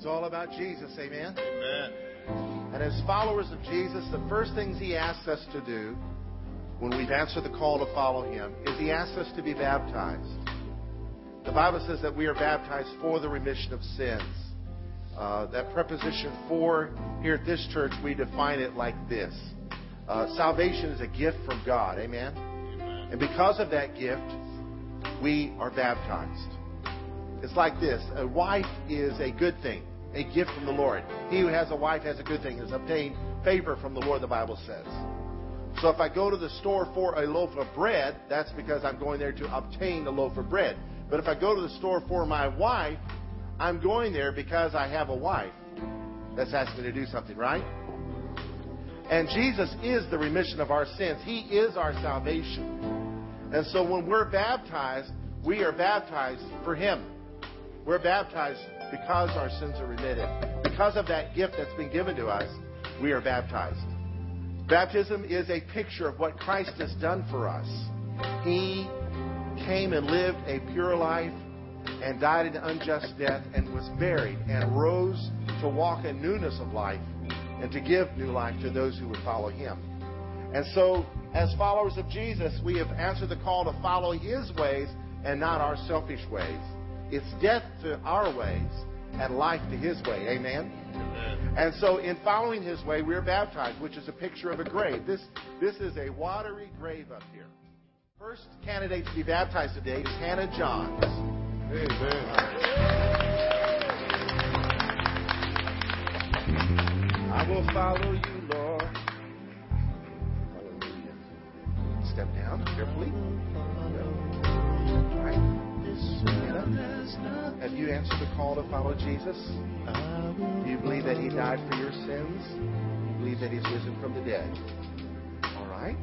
It's all about Jesus, amen? Amen. And as followers of Jesus, the first things He asks us to do when we've answered the call to follow Him is He asks us to be baptized. The Bible says that we are baptized for the remission of sins. Uh, that preposition for here at this church, we define it like this uh, Salvation is a gift from God, amen? Amen. And because of that gift, we are baptized. It's like this a wife is a good thing, a gift from the Lord. He who has a wife has a good thing, has obtained favor from the Lord, the Bible says. So if I go to the store for a loaf of bread, that's because I'm going there to obtain a loaf of bread. But if I go to the store for my wife, I'm going there because I have a wife that's asking me to do something, right? And Jesus is the remission of our sins. He is our salvation. And so when we're baptized, we are baptized for Him. We're baptized because our sins are remitted. Because of that gift that's been given to us, we are baptized. Baptism is a picture of what Christ has done for us. He came and lived a pure life and died an unjust death and was buried and rose to walk in newness of life and to give new life to those who would follow him. And so, as followers of Jesus, we have answered the call to follow his ways and not our selfish ways. It's death to our ways and life to his way. Amen? Amen. And so, in following his way, we're baptized, which is a picture of a grave. This, this is a watery grave up here. First candidate to be baptized today is Hannah Johns. Amen. I will follow you, Lord. Step down carefully. Have you answered the call to follow Jesus? Do you believe that He died for your sins? Do you believe that He's risen from the dead? All right.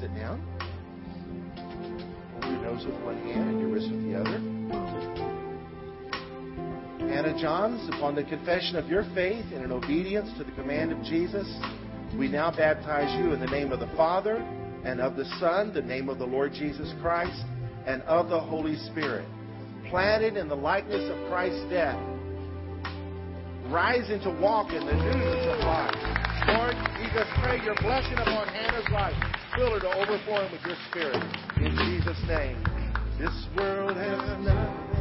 Sit down. Hold your nose with one hand and your wrist with the other. Hannah Johns, upon the confession of your faith and in obedience to the command of Jesus, we now baptize you in the name of the Father and of the Son, the name of the Lord Jesus Christ, and of the Holy Spirit. Planted in the likeness of Christ's death, rising to walk in the newness of life. Lord, we just pray your blessing upon Hannah's life. Fill her to overflowing with your spirit. In Jesus' name. This world has nothing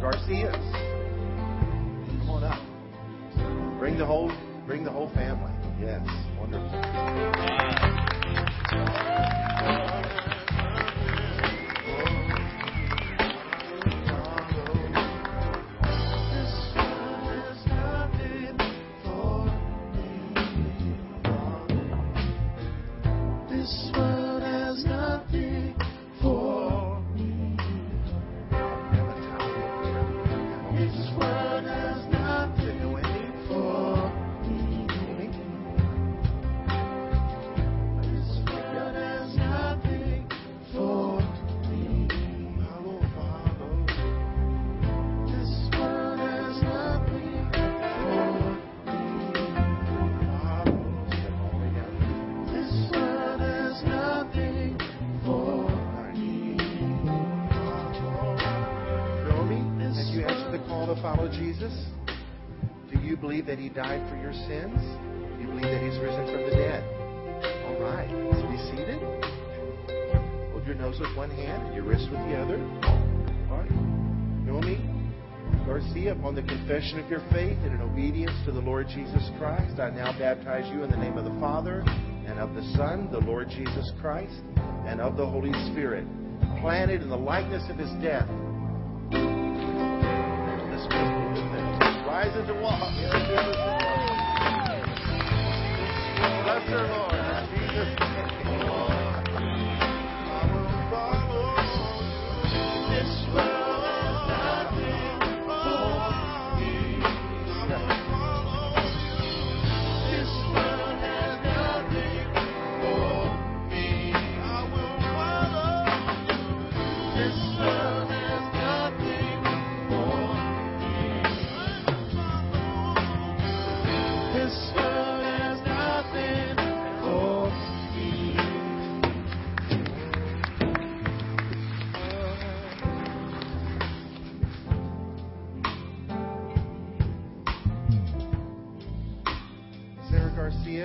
Garcia's. Come on up. Bring the whole bring the whole family. Yes, wonderful. Follow Jesus? Do you believe that He died for your sins? Do you believe that He's risen from the dead? All right, let's be seated. Hold your nose with one hand and your wrist with the other. All right. Naomi Garcia, upon the confession of your faith and in obedience to the Lord Jesus Christ, I now baptize you in the name of the Father and of the Son, the Lord Jesus Christ, and of the Holy Spirit, planted in the likeness of His death rises and walk. Bless her, Lord. Jesus'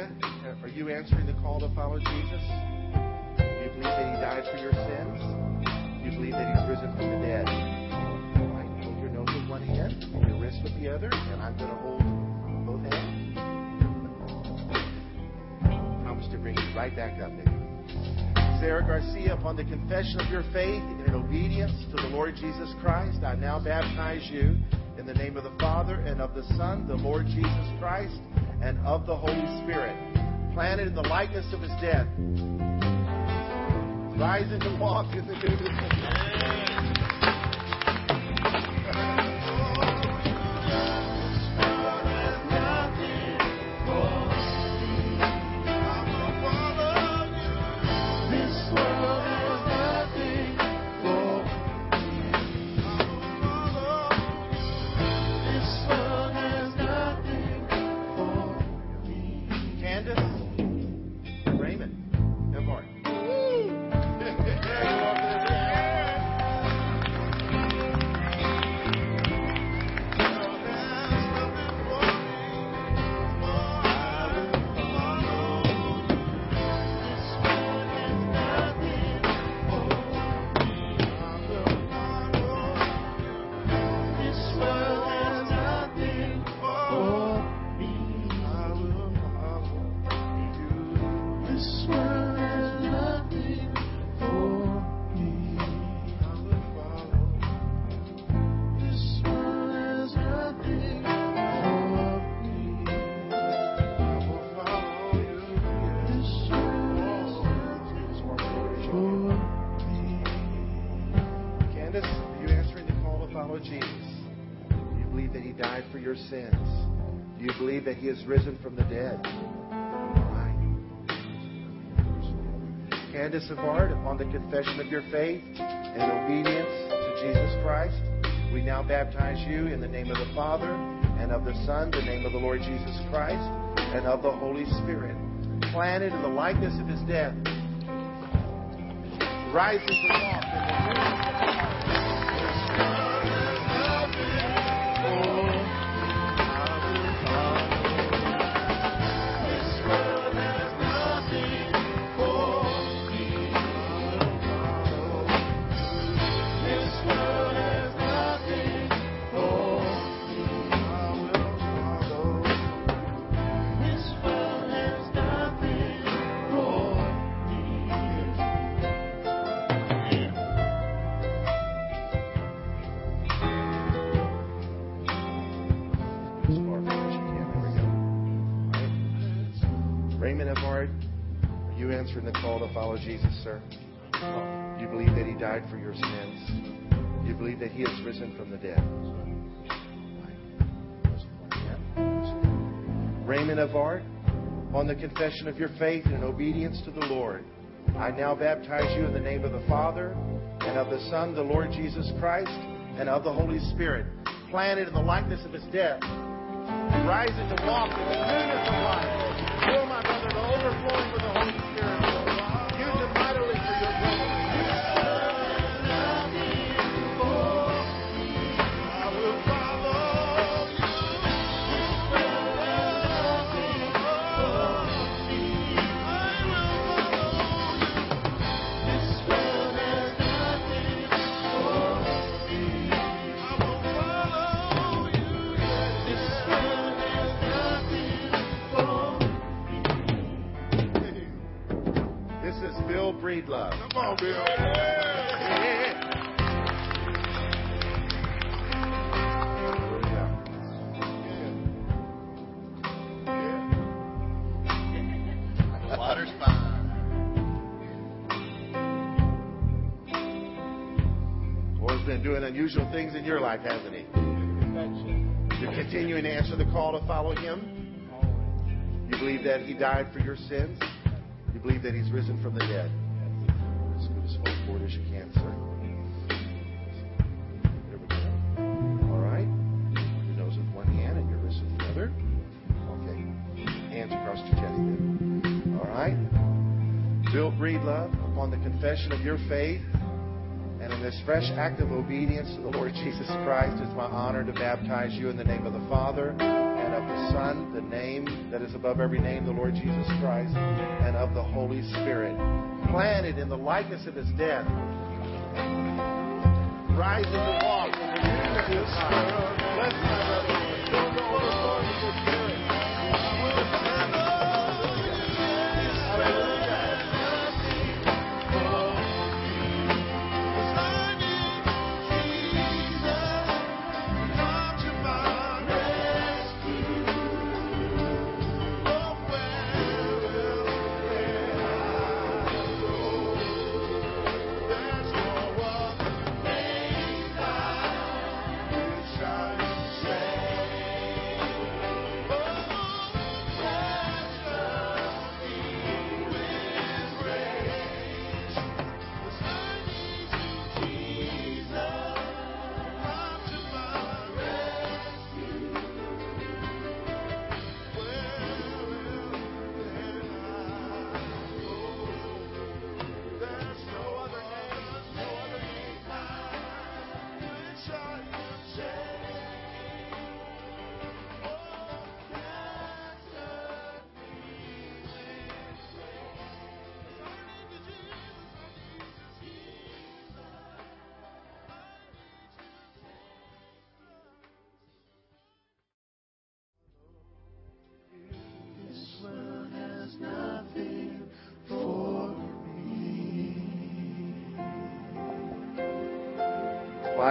Uh, you answering the call to follow Jesus? Do you believe that He died for your sins? Do you believe that He's risen from the dead? All right, hold your nose with one hand and your wrist with the other, and I'm going to hold both hands. I promise to bring you right back up, baby. Sarah Garcia, upon the confession of your faith and in obedience to the Lord Jesus Christ, I now baptize you in the name of the Father and of the Son, the Lord Jesus Christ, and of the Holy Spirit, planted in the likeness of his death, rising to walk in the newness of life. That He has risen from the dead? Right. Candace Savard, upon the confession of your faith and obedience to Jesus Christ, we now baptize you in the name of the Father and of the Son, the name of the Lord Jesus Christ, and of the Holy Spirit, planted in the likeness of His death, rising to walk follow Jesus, sir? Do you believe that He died for your sins? Do you believe that He has risen from the dead? Raymond Everard, on the confession of your faith and obedience to the Lord, I now baptize you in the name of the Father and of the Son, the Lord Jesus Christ, and of the Holy Spirit, planted in the likeness of His death, rising to walk in the newness of life. Fill my brother overflowing with the Holy Spirit. Fine. Lord's been doing unusual things in your life, hasn't He? You're continuing to answer the call to follow Him. You believe that He died for your sins. You believe that He's risen from the dead. Forward as you can, sir. There we go. All right. Your nose with one hand and your wrist with the other. Okay. Hands across your chest. All right. Bill Breedlove, upon the confession of your faith and in this fresh act of obedience to the Lord Jesus Christ, it's my honor to baptize you in the name of the Father Son, the name that is above every name, the Lord Jesus Christ, and of the Holy Spirit, planted in the likeness of his death, rises and walks in the of. Bless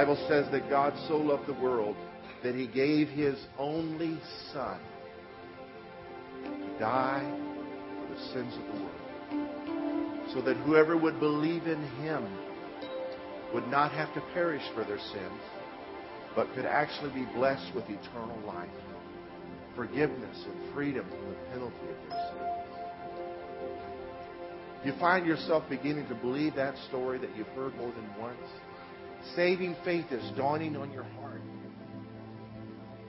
Bible says that God so loved the world that he gave his only Son to die for the sins of the world. So that whoever would believe in him would not have to perish for their sins, but could actually be blessed with eternal life, forgiveness, and freedom from the penalty of their sins. You find yourself beginning to believe that story that you've heard more than once. Saving faith is dawning on your heart.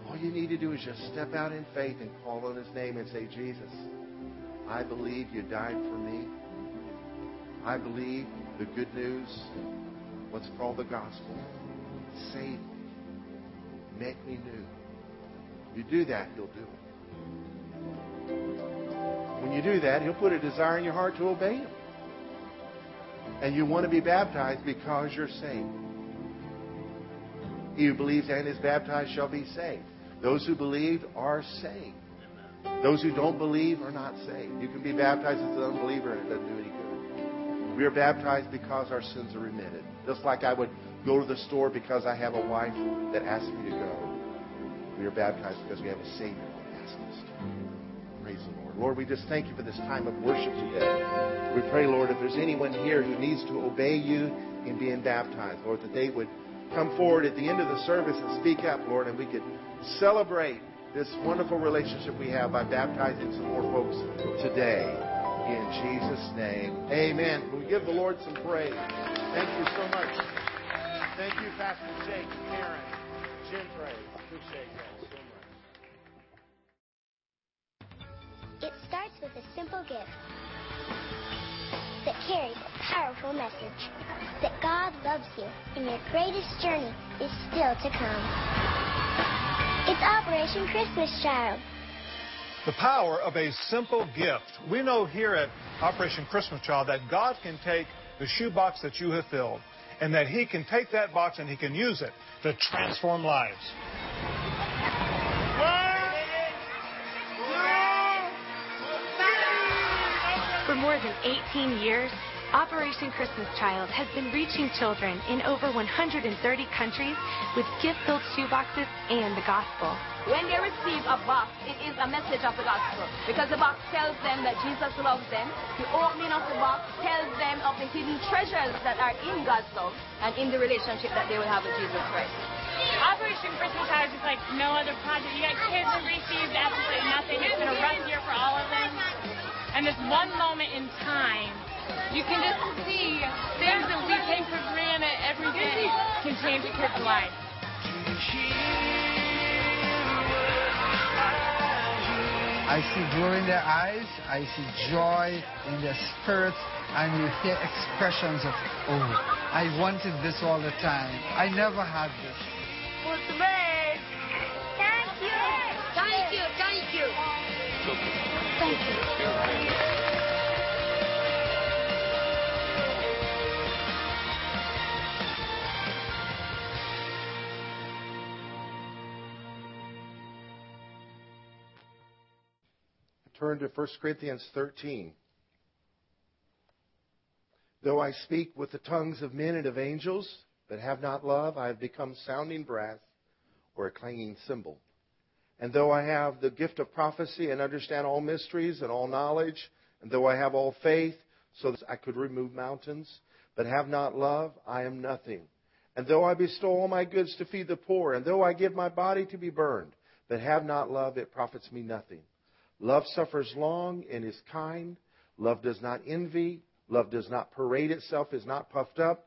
All you need to do is just step out in faith and call on His name and say, Jesus, I believe you died for me. I believe the good news, what's called the gospel. Save me. Make me new. You do that, He'll do it. When you do that, He'll put a desire in your heart to obey Him. And you want to be baptized because you're saved. He who believes and is baptized shall be saved. Those who believe are saved. Those who don't believe are not saved. You can be baptized as an unbeliever and it doesn't do any good. We are baptized because our sins are remitted. Just like I would go to the store because I have a wife that asks me to go. We are baptized because we have a Savior that asks us to. Praise the Lord. Lord, we just thank you for this time of worship today. We pray, Lord, if there's anyone here who needs to obey you in being baptized, Lord, that they would come forward at the end of the service and speak up, Lord, and we could celebrate this wonderful relationship we have by baptizing some more folks today. In Jesus' name, amen. Can we give the Lord some praise? Thank you so much. Thank you, Pastor Jake, Karen, Gentry. Appreciate y'all so much. It starts with a simple gift that carries a powerful message that God loves you and your greatest journey is still to come. It's Operation Christmas Child. The power of a simple gift. We know here at Operation Christmas Child that God can take the shoebox that you have filled and that He can take that box and He can use it to transform lives. For more than 18 years, Operation Christmas Child has been reaching children in over 130 countries with gift-filled shoeboxes and the gospel. When they receive a box, it is a message of the gospel because the box tells them that Jesus loves them. The opening of the box tells them of the hidden treasures that are in God's love and in the relationship that they will have with Jesus Christ. Operation Christmas Child is like no other project. You got kids who received absolutely nothing. It's been a rough year for all of them. And this one moment in time, you can just see things that we take for granted every day can change a kid's life. I see glory in their eyes, I see joy in their spirits, and you hear expressions of, oh, I wanted this all the time. I never had this. Thank you. Thank you. It's okay. Thank you. Turn to 1 Corinthians 13. Though I speak with the tongues of men and of angels, but have not love, I have become sounding brass or a clanging cymbal. And though I have the gift of prophecy and understand all mysteries and all knowledge, and though I have all faith, so that I could remove mountains, but have not love, I am nothing. And though I bestow all my goods to feed the poor, and though I give my body to be burned, but have not love, it profits me nothing. Love suffers long and is kind. Love does not envy. Love does not parade itself, is not puffed up,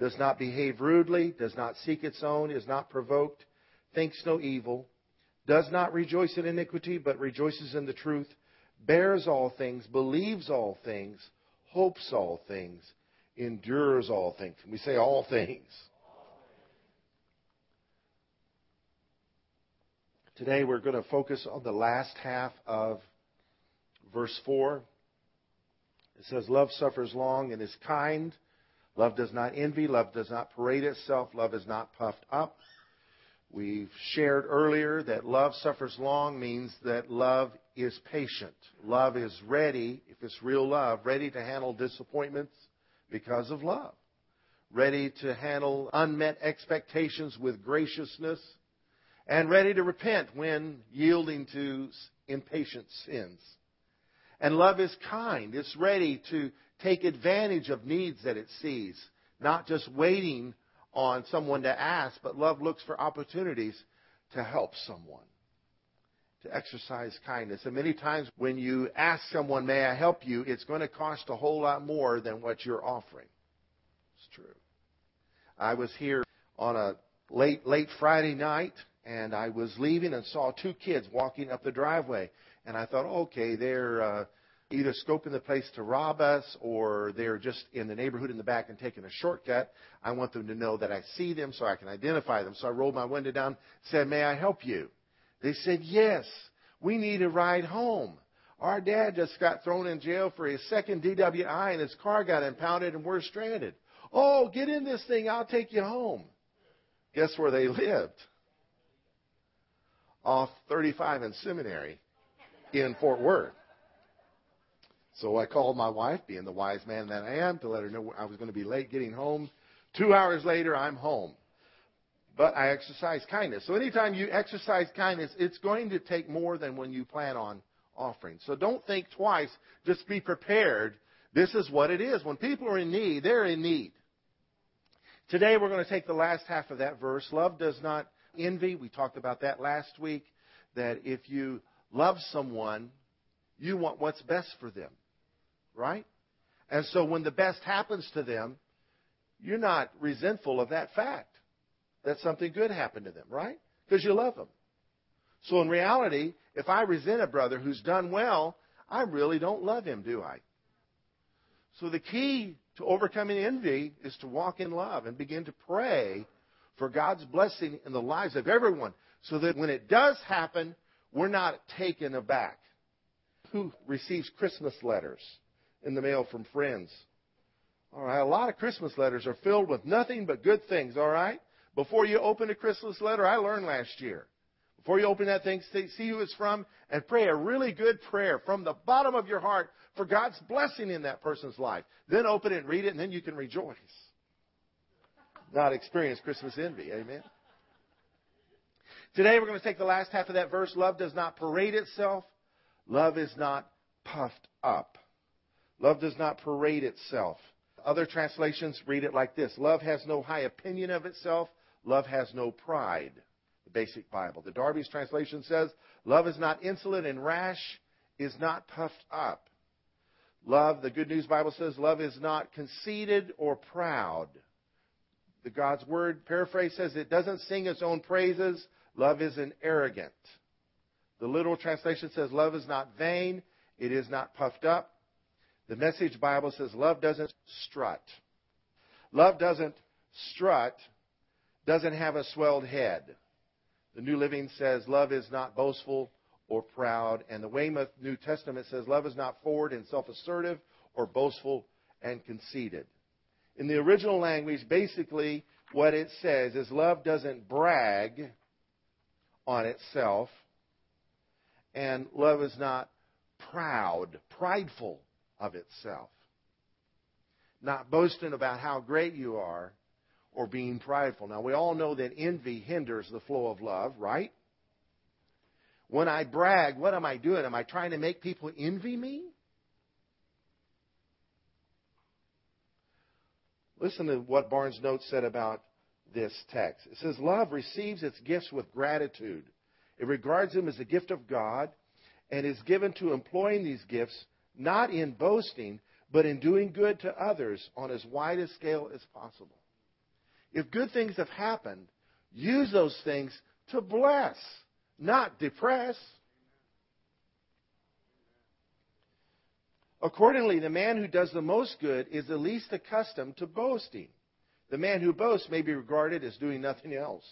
does not behave rudely, does not seek its own, is not provoked, thinks no evil, does not rejoice in iniquity, but rejoices in the truth, bears all things, believes all things, hopes all things, endures all things. We say all things. Today we're going to focus on the last half of verse 4. It says, Love suffers long and is kind. Love does not envy. Love does not parade itself. Love is not puffed up. We've shared earlier that love suffers long means that love is patient. Love is ready, if it's real love, ready to handle disappointments because of love. Ready to handle unmet expectations with graciousness. And ready to repent when yielding to impatient sins. And love is kind. It's ready to take advantage of needs that it sees, not just waiting on someone to ask, but love looks for opportunities to help someone, to exercise kindness. And many times when you ask someone, May I help you? it's going to cost a whole lot more than what you're offering. It's true. I was here on a late, late Friday night, and I was leaving and saw two kids walking up the driveway. And I thought, okay, they're uh, either scoping the place to rob us or they're just in the neighborhood in the back and taking a shortcut. I want them to know that I see them so I can identify them. So I rolled my window down, said, May I help you? They said, Yes, we need a ride home. Our dad just got thrown in jail for his second DWI and his car got impounded and we're stranded. Oh, get in this thing, I'll take you home. Guess where they lived? Off 35 in seminary in Fort Worth. So I called my wife, being the wise man that I am, to let her know I was going to be late getting home. Two hours later, I'm home. But I exercise kindness. So anytime you exercise kindness, it's going to take more than when you plan on offering. So don't think twice. Just be prepared. This is what it is. When people are in need, they're in need. Today we're going to take the last half of that verse. Love does not envy. We talked about that last week. That if you love someone, you want what's best for them right? And so when the best happens to them, you're not resentful of that fact that something good happened to them, right? Because you love them. So in reality, if I resent a brother who's done well, I really don't love him, do I? So the key to overcoming envy is to walk in love and begin to pray for God's blessing in the lives of everyone so that when it does happen, we're not taken aback. Who receives Christmas letters? In the mail from friends. All right, a lot of Christmas letters are filled with nothing but good things, all right? Before you open a Christmas letter, I learned last year. Before you open that thing, see who it's from and pray a really good prayer from the bottom of your heart for God's blessing in that person's life. Then open it and read it, and then you can rejoice. Not experience Christmas envy. Amen. Today we're going to take the last half of that verse. Love does not parade itself. Love is not puffed up. Love does not parade itself. Other translations read it like this Love has no high opinion of itself, love has no pride. The basic Bible. The Darby's translation says, Love is not insolent and rash, is not puffed up. Love, the Good News Bible says, love is not conceited or proud. The God's Word paraphrase says it doesn't sing its own praises. Love isn't arrogant. The literal translation says love is not vain. It is not puffed up. The Message Bible says love doesn't strut. Love doesn't strut, doesn't have a swelled head. The New Living says love is not boastful or proud. And the Weymouth New Testament says, Love is not forward and self assertive or boastful and conceited. In the original language, basically what it says is love doesn't brag on itself, and love is not proud, prideful of itself. Not boasting about how great you are or being prideful. Now, we all know that envy hinders the flow of love, right? When I brag, what am I doing? Am I trying to make people envy me? Listen to what Barnes Notes said about this text. It says, Love receives its gifts with gratitude. It regards them as a gift of God and is given to employing these gifts not in boasting, but in doing good to others on as wide a scale as possible. If good things have happened, use those things to bless, not depress. Accordingly, the man who does the most good is the least accustomed to boasting. The man who boasts may be regarded as doing nothing else.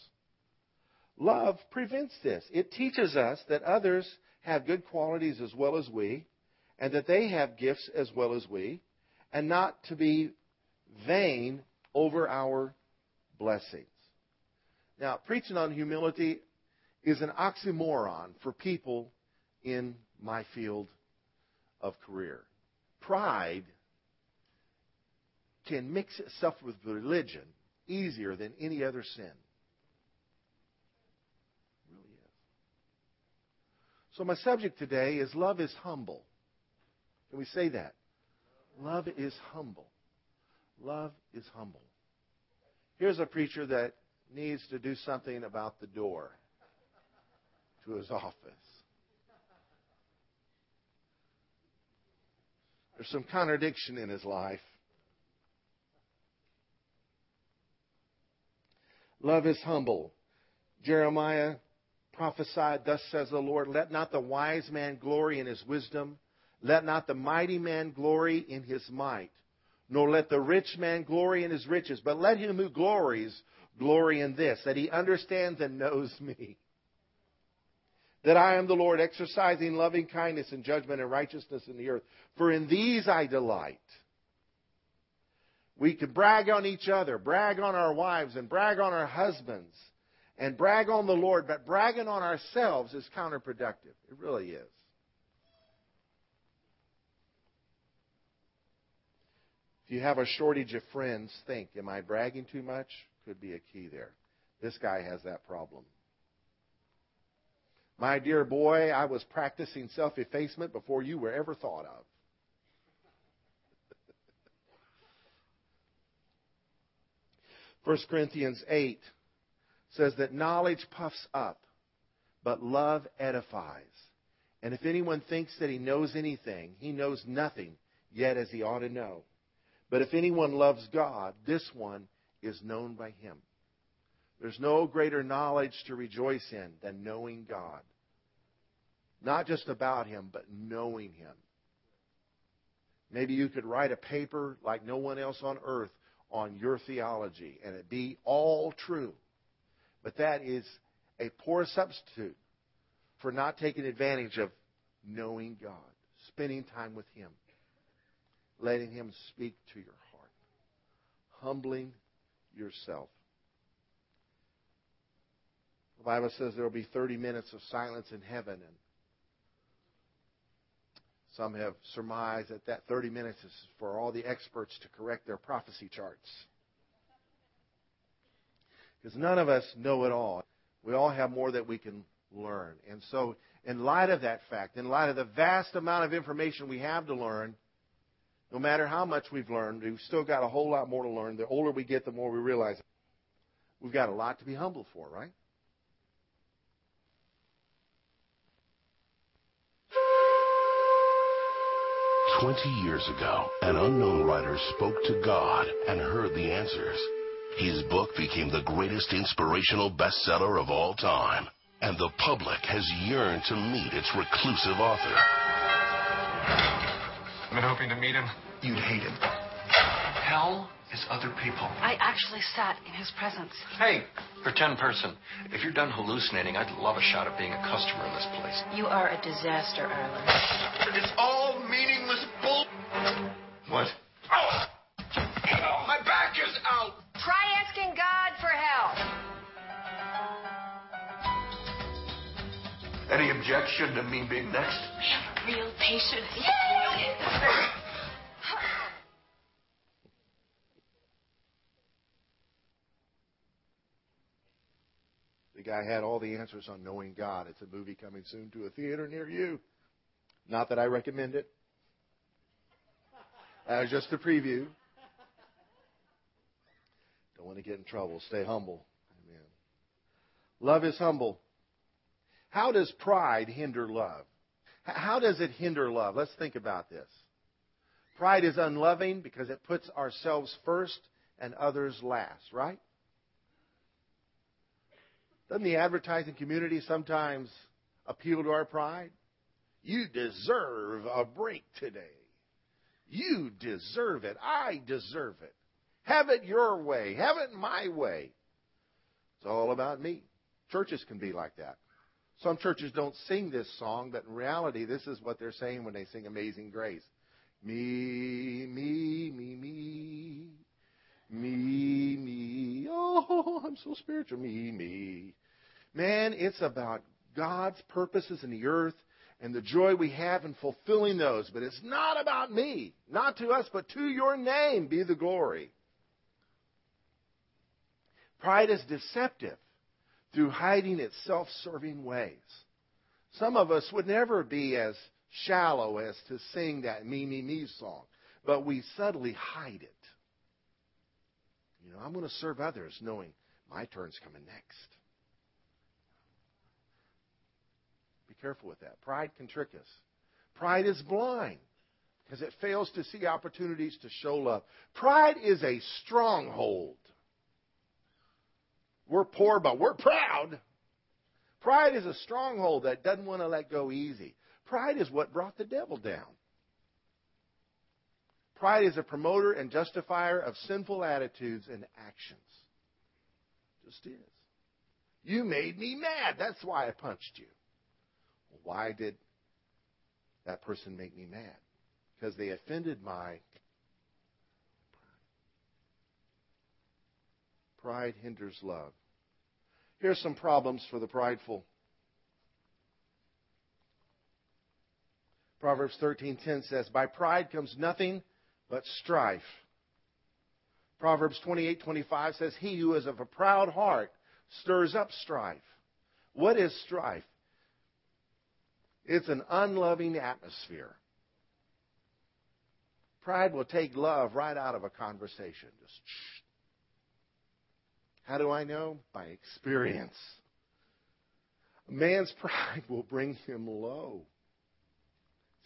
Love prevents this. It teaches us that others have good qualities as well as we, and that they have gifts as well as we, and not to be vain over our blessings. Now, preaching on humility is an oxymoron for people in my field of career. Pride can mix itself with religion easier than any other sin. Really is. So my subject today is love is humble. Can we say that? Love is humble. Love is humble. Here's a preacher that needs to do something about the door to his office. There's some contradiction in his life. Love is humble. Jeremiah prophesied, Thus says the Lord, Let not the wise man glory in his wisdom, let not the mighty man glory in his might, nor let the rich man glory in his riches, but let him who glories glory in this, that he understands and knows me. That I am the Lord, exercising loving kindness and judgment and righteousness in the earth. For in these I delight. We can brag on each other, brag on our wives, and brag on our husbands, and brag on the Lord, but bragging on ourselves is counterproductive. It really is. If you have a shortage of friends, think, am I bragging too much? Could be a key there. This guy has that problem. My dear boy, I was practicing self effacement before you were ever thought of. 1 Corinthians 8 says that knowledge puffs up, but love edifies. And if anyone thinks that he knows anything, he knows nothing yet as he ought to know. But if anyone loves God, this one is known by him. There's no greater knowledge to rejoice in than knowing God. Not just about him, but knowing him. Maybe you could write a paper like no one else on earth on your theology and it be all true. But that is a poor substitute for not taking advantage of knowing God, spending time with Him, letting Him speak to your heart, humbling yourself. The Bible says there will be 30 minutes of silence in heaven, and some have surmised that that 30 minutes is for all the experts to correct their prophecy charts. Because none of us know it all. We all have more that we can learn. And so, in light of that fact, in light of the vast amount of information we have to learn, no matter how much we've learned, we've still got a whole lot more to learn. The older we get, the more we realize we've got a lot to be humble for, right? 20 years ago, an unknown writer spoke to God and heard the answers. His book became the greatest inspirational bestseller of all time, and the public has yearned to meet its reclusive author. I've been hoping to meet him. You'd hate him. hell is other people. I actually sat in his presence. Hey, pretend person. If you're done hallucinating, I'd love a shot at being a customer in this place. You are a disaster, Arlen. It's all meaningless bull. What? Oh! My back is out! Try asking God for help. Any objection to me being next? We have a real patient. The guy had all the answers on knowing God. It's a movie coming soon to a theater near you. Not that I recommend it. That was just a preview. Don't want to get in trouble. Stay humble. Amen. Love is humble. How does pride hinder love? How does it hinder love? Let's think about this. Pride is unloving because it puts ourselves first and others last, right? Doesn't the advertising community sometimes appeal to our pride? You deserve a break today. You deserve it. I deserve it. Have it your way. Have it my way. It's all about me. Churches can be like that. Some churches don't sing this song, but in reality, this is what they're saying when they sing Amazing Grace. Me, me, me, me. Me, me. Oh, I'm so spiritual. Me, me. Man, it's about God's purposes in the earth and the joy we have in fulfilling those. But it's not about me. Not to us, but to your name be the glory. Pride is deceptive through hiding its self serving ways. Some of us would never be as shallow as to sing that me, me, me song, but we subtly hide it. You know, I'm going to serve others knowing my turn's coming next. Be careful with that. Pride can trick us. Pride is blind because it fails to see opportunities to show love. Pride is a stronghold. We're poor, but we're proud. Pride is a stronghold that doesn't want to let go easy. Pride is what brought the devil down. Pride is a promoter and justifier of sinful attitudes and actions. Just is. You made me mad. That's why I punched you. Why did that person make me mad? Because they offended my Pride hinders love. Here's some problems for the prideful. Proverbs 13:10 says, "By pride comes nothing but strife." Proverbs 28:25 says, "He who is of a proud heart stirs up strife." What is strife? It's an unloving atmosphere. Pride will take love right out of a conversation. Just. How do I know? By experience. A man's pride will bring him low.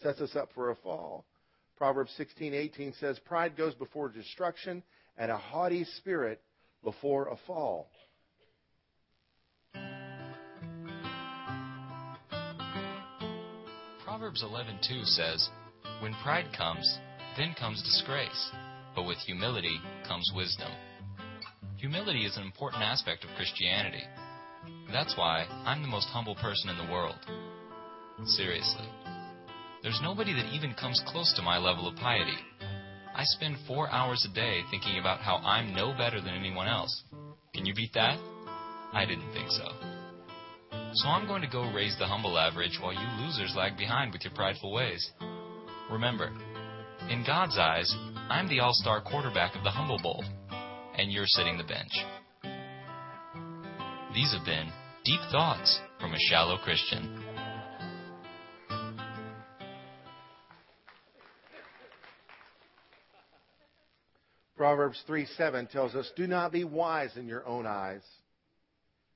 Sets us up for a fall. Proverbs 16:18 says, "Pride goes before destruction, and a haughty spirit before a fall." Proverbs 11:2 says, "When pride comes, then comes disgrace, but with humility comes wisdom." Humility is an important aspect of Christianity. That's why I'm the most humble person in the world. Seriously. There's nobody that even comes close to my level of piety. I spend four hours a day thinking about how I'm no better than anyone else. Can you beat that? I didn't think so. So I'm going to go raise the humble average while you losers lag behind with your prideful ways. Remember, in God's eyes, I'm the all star quarterback of the Humble Bowl and you're sitting the bench. These have been Deep Thoughts from a Shallow Christian. Proverbs 3 7 tells us, Do not be wise in your own eyes.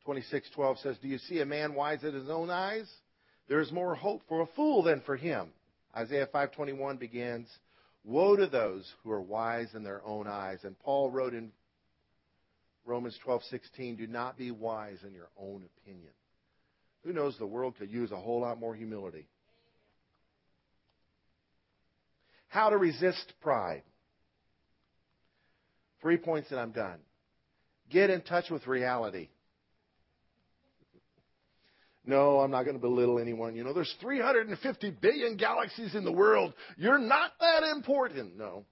26:12 says, Do you see a man wise in his own eyes? There is more hope for a fool than for him. Isaiah 5:21 begins, Woe to those who are wise in their own eyes. And Paul wrote in Romans 12:16, do not be wise in your own opinion. Who knows the world could use a whole lot more humility. How to resist pride. Three points and I'm done. Get in touch with reality. No, I'm not going to belittle anyone. You know, there's 350 billion galaxies in the world. You're not that important. No.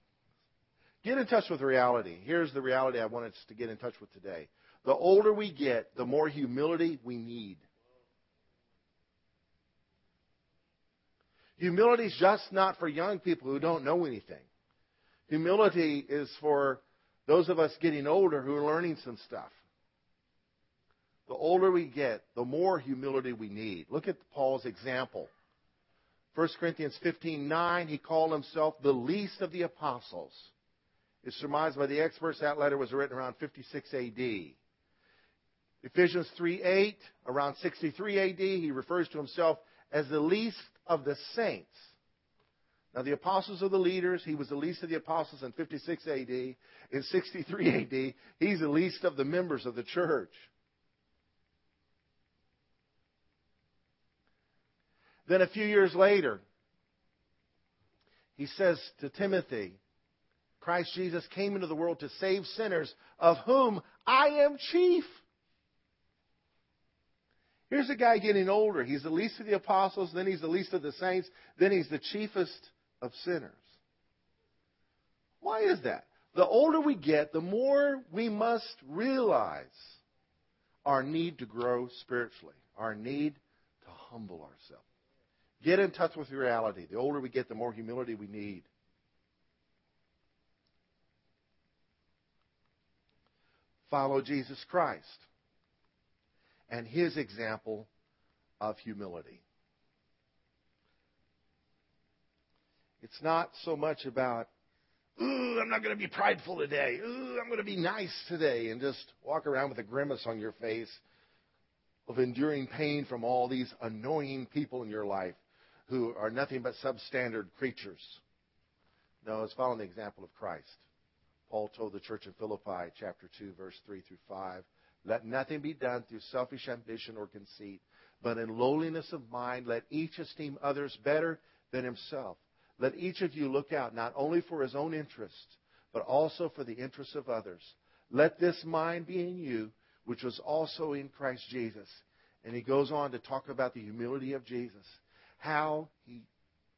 Get in touch with reality. Here's the reality I want us to get in touch with today. The older we get, the more humility we need. Humility is just not for young people who don't know anything. Humility is for those of us getting older who are learning some stuff. The older we get, the more humility we need. Look at Paul's example. 1 Corinthians 15:9, he called himself the least of the apostles. It's surmised by the experts that letter was written around 56 AD. Ephesians 3:8, around 63 AD, he refers to himself as the least of the saints. Now, the apostles are the leaders. He was the least of the apostles in 56 AD. In 63 AD, he's the least of the members of the church. Then a few years later, he says to Timothy, Christ Jesus came into the world to save sinners, of whom I am chief. Here's a guy getting older. He's the least of the apostles, then he's the least of the saints, then he's the chiefest of sinners. Why is that? The older we get, the more we must realize our need to grow spiritually, our need to humble ourselves. Get in touch with reality. The older we get, the more humility we need. Follow Jesus Christ and his example of humility. It's not so much about, ooh, I'm not going to be prideful today. Ooh, I'm going to be nice today and just walk around with a grimace on your face of enduring pain from all these annoying people in your life who are nothing but substandard creatures. No, it's following the example of Christ. Paul told the church in Philippi, chapter 2, verse 3 through 5, let nothing be done through selfish ambition or conceit, but in lowliness of mind, let each esteem others better than himself. Let each of you look out not only for his own interest, but also for the interests of others. Let this mind be in you, which was also in Christ Jesus. And he goes on to talk about the humility of Jesus, how he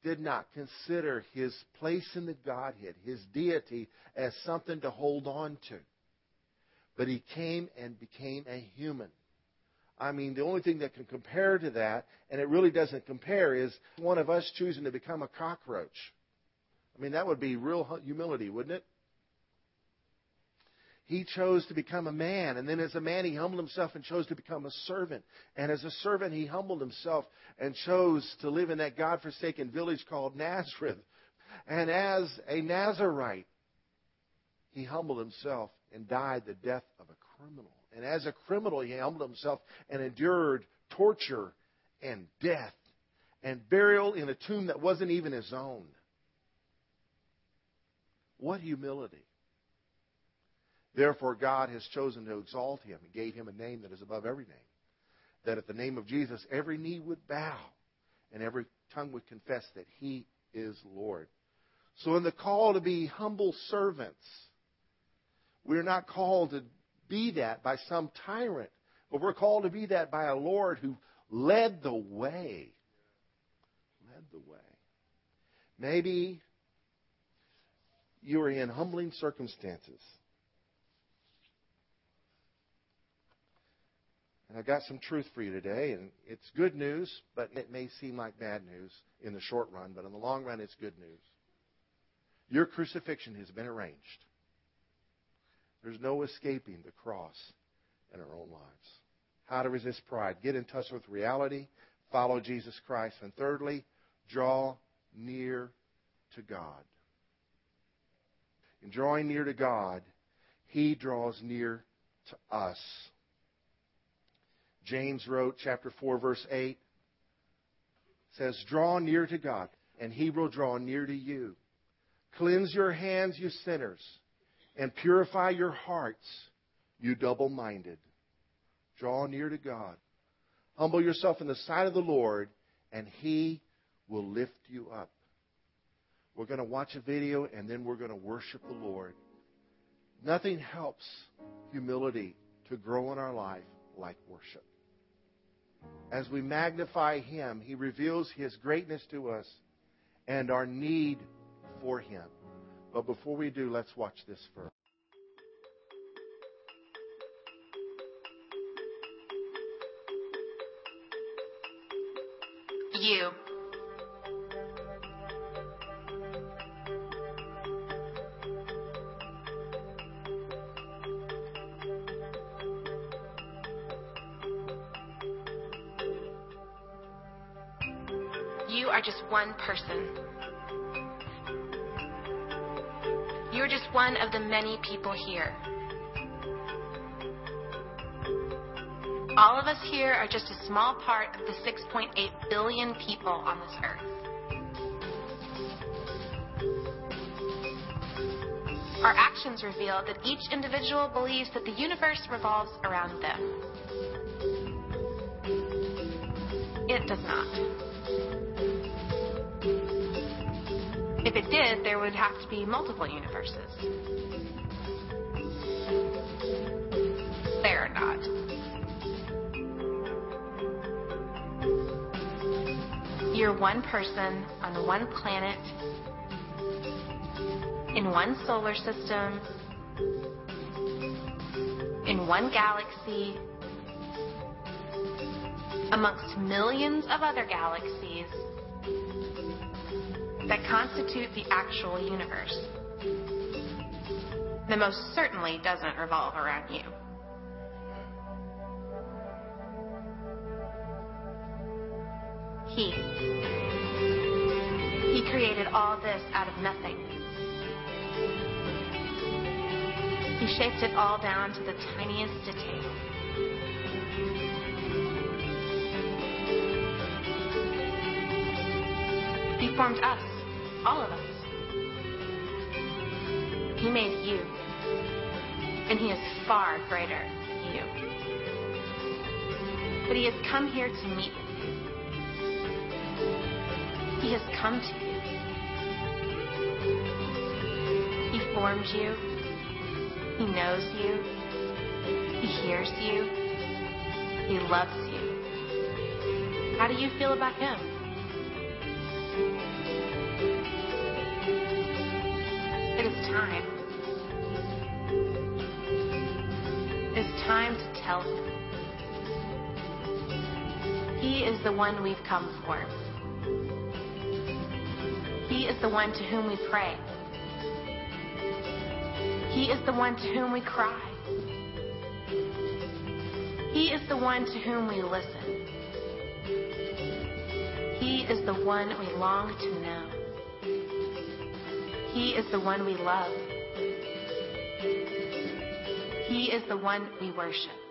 did not consider his place in the Godhead, his deity, as something to hold on to. But he came and became a human. I mean, the only thing that can compare to that, and it really doesn't compare, is one of us choosing to become a cockroach. I mean, that would be real humility, wouldn't it? He chose to become a man, and then as a man, he humbled himself and chose to become a servant. And as a servant, he humbled himself and chose to live in that God forsaken village called Nazareth. And as a Nazarite, he humbled himself and died the death of a criminal. And as a criminal, he humbled himself and endured torture and death and burial in a tomb that wasn't even his own. What humility. Therefore, God has chosen to exalt him and gave him a name that is above every name. That at the name of Jesus, every knee would bow and every tongue would confess that he is Lord. So, in the call to be humble servants, we're not called to be that by some tyrant, but we're called to be that by a Lord who led the way. Led the way. Maybe you are in humbling circumstances. I've got some truth for you today, and it's good news, but it may seem like bad news in the short run, but in the long run, it's good news. Your crucifixion has been arranged. There's no escaping the cross in our own lives. How to resist pride. Get in touch with reality. Follow Jesus Christ. And thirdly, draw near to God. In drawing near to God, He draws near to us. James wrote, chapter 4, verse 8, says, Draw near to God, and He will draw near to you. Cleanse your hands, you sinners and purify your hearts, you double minded. Draw near to God. Humble yourself in the sight of the Lord, and He will lift you up. We're going to watch a video, and then we're going to worship the Lord. Nothing helps humility to grow in our life like worship. As we magnify Him, He reveals His greatness to us and our need for Him. But before we do, let's watch this first. You. You are just one person. You're just one of the many people here. All of us here are just a small part of the 6.8 billion people on this earth. Our actions reveal that each individual believes that the universe revolves around them. It does not. If it did, there would have to be multiple universes. There are not. You're one person on one planet, in one solar system, in one galaxy, amongst millions of other galaxies that constitute the actual universe. That most certainly doesn't revolve around you. He. He created all this out of nothing. He shaped it all down to the tiniest detail. He formed us, all of us. He made you, and He is far greater than you. But He has come here to meet you. He has come to you. He formed you. He knows you. He hears you. He loves you. How do you feel about Him? Time to tell Him. He is the one we've come for. He is the one to whom we pray. He is the one to whom we cry. He is the one to whom we listen. He is the one we long to know. He is the one we love. He is the one we worship.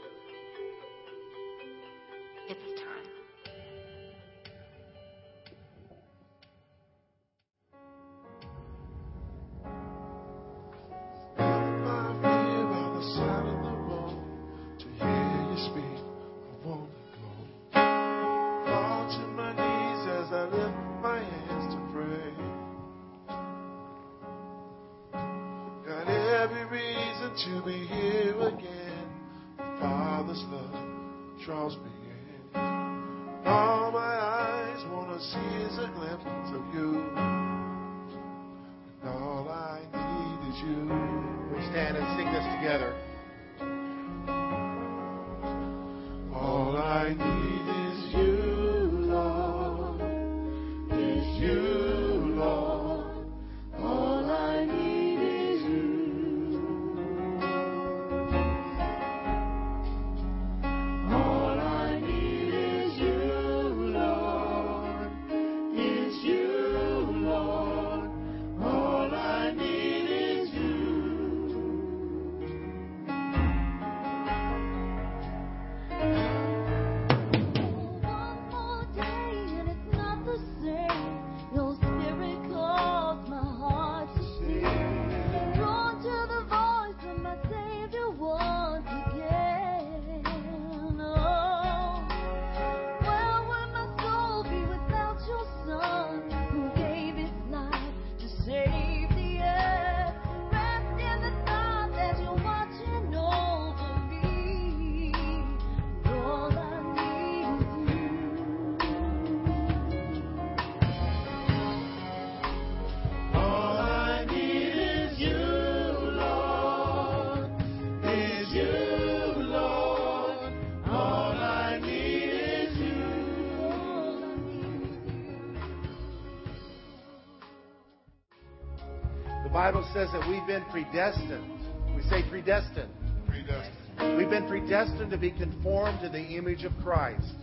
Says that we've been predestined. We say predestined. Predestined. We've been predestined to be conformed to the image of Christ.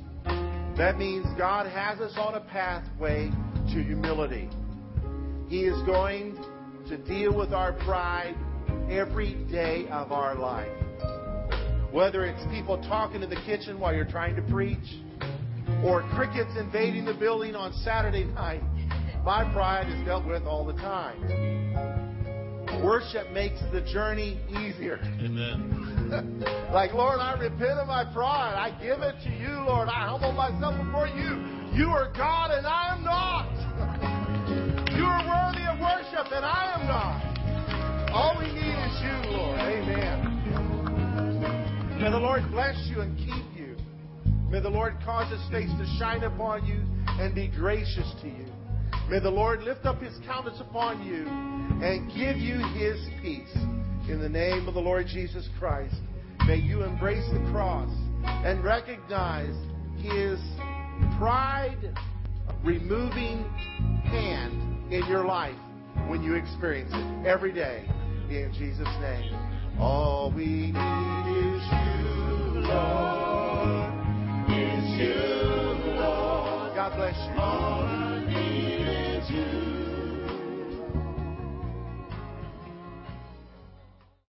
That means God has us on a pathway to humility. He is going to deal with our pride every day of our life. Whether it's people talking in the kitchen while you're trying to preach, or crickets invading the building on Saturday night, my pride is dealt with all the time. Worship makes the journey easier. Amen. like, Lord, I repent of my pride. I give it to you, Lord. I humble myself before you. You are God and I am not. you are worthy of worship and I am not. All we need is you, Lord. Amen. May the Lord bless you and keep you. May the Lord cause his face to shine upon you and be gracious to you. May the Lord lift up his countenance upon you and give you his peace. In the name of the Lord Jesus Christ, may you embrace the cross and recognize his pride removing hand in your life when you experience it every day. In Jesus' name. All we need is you, Lord. Is you, Lord. God bless you.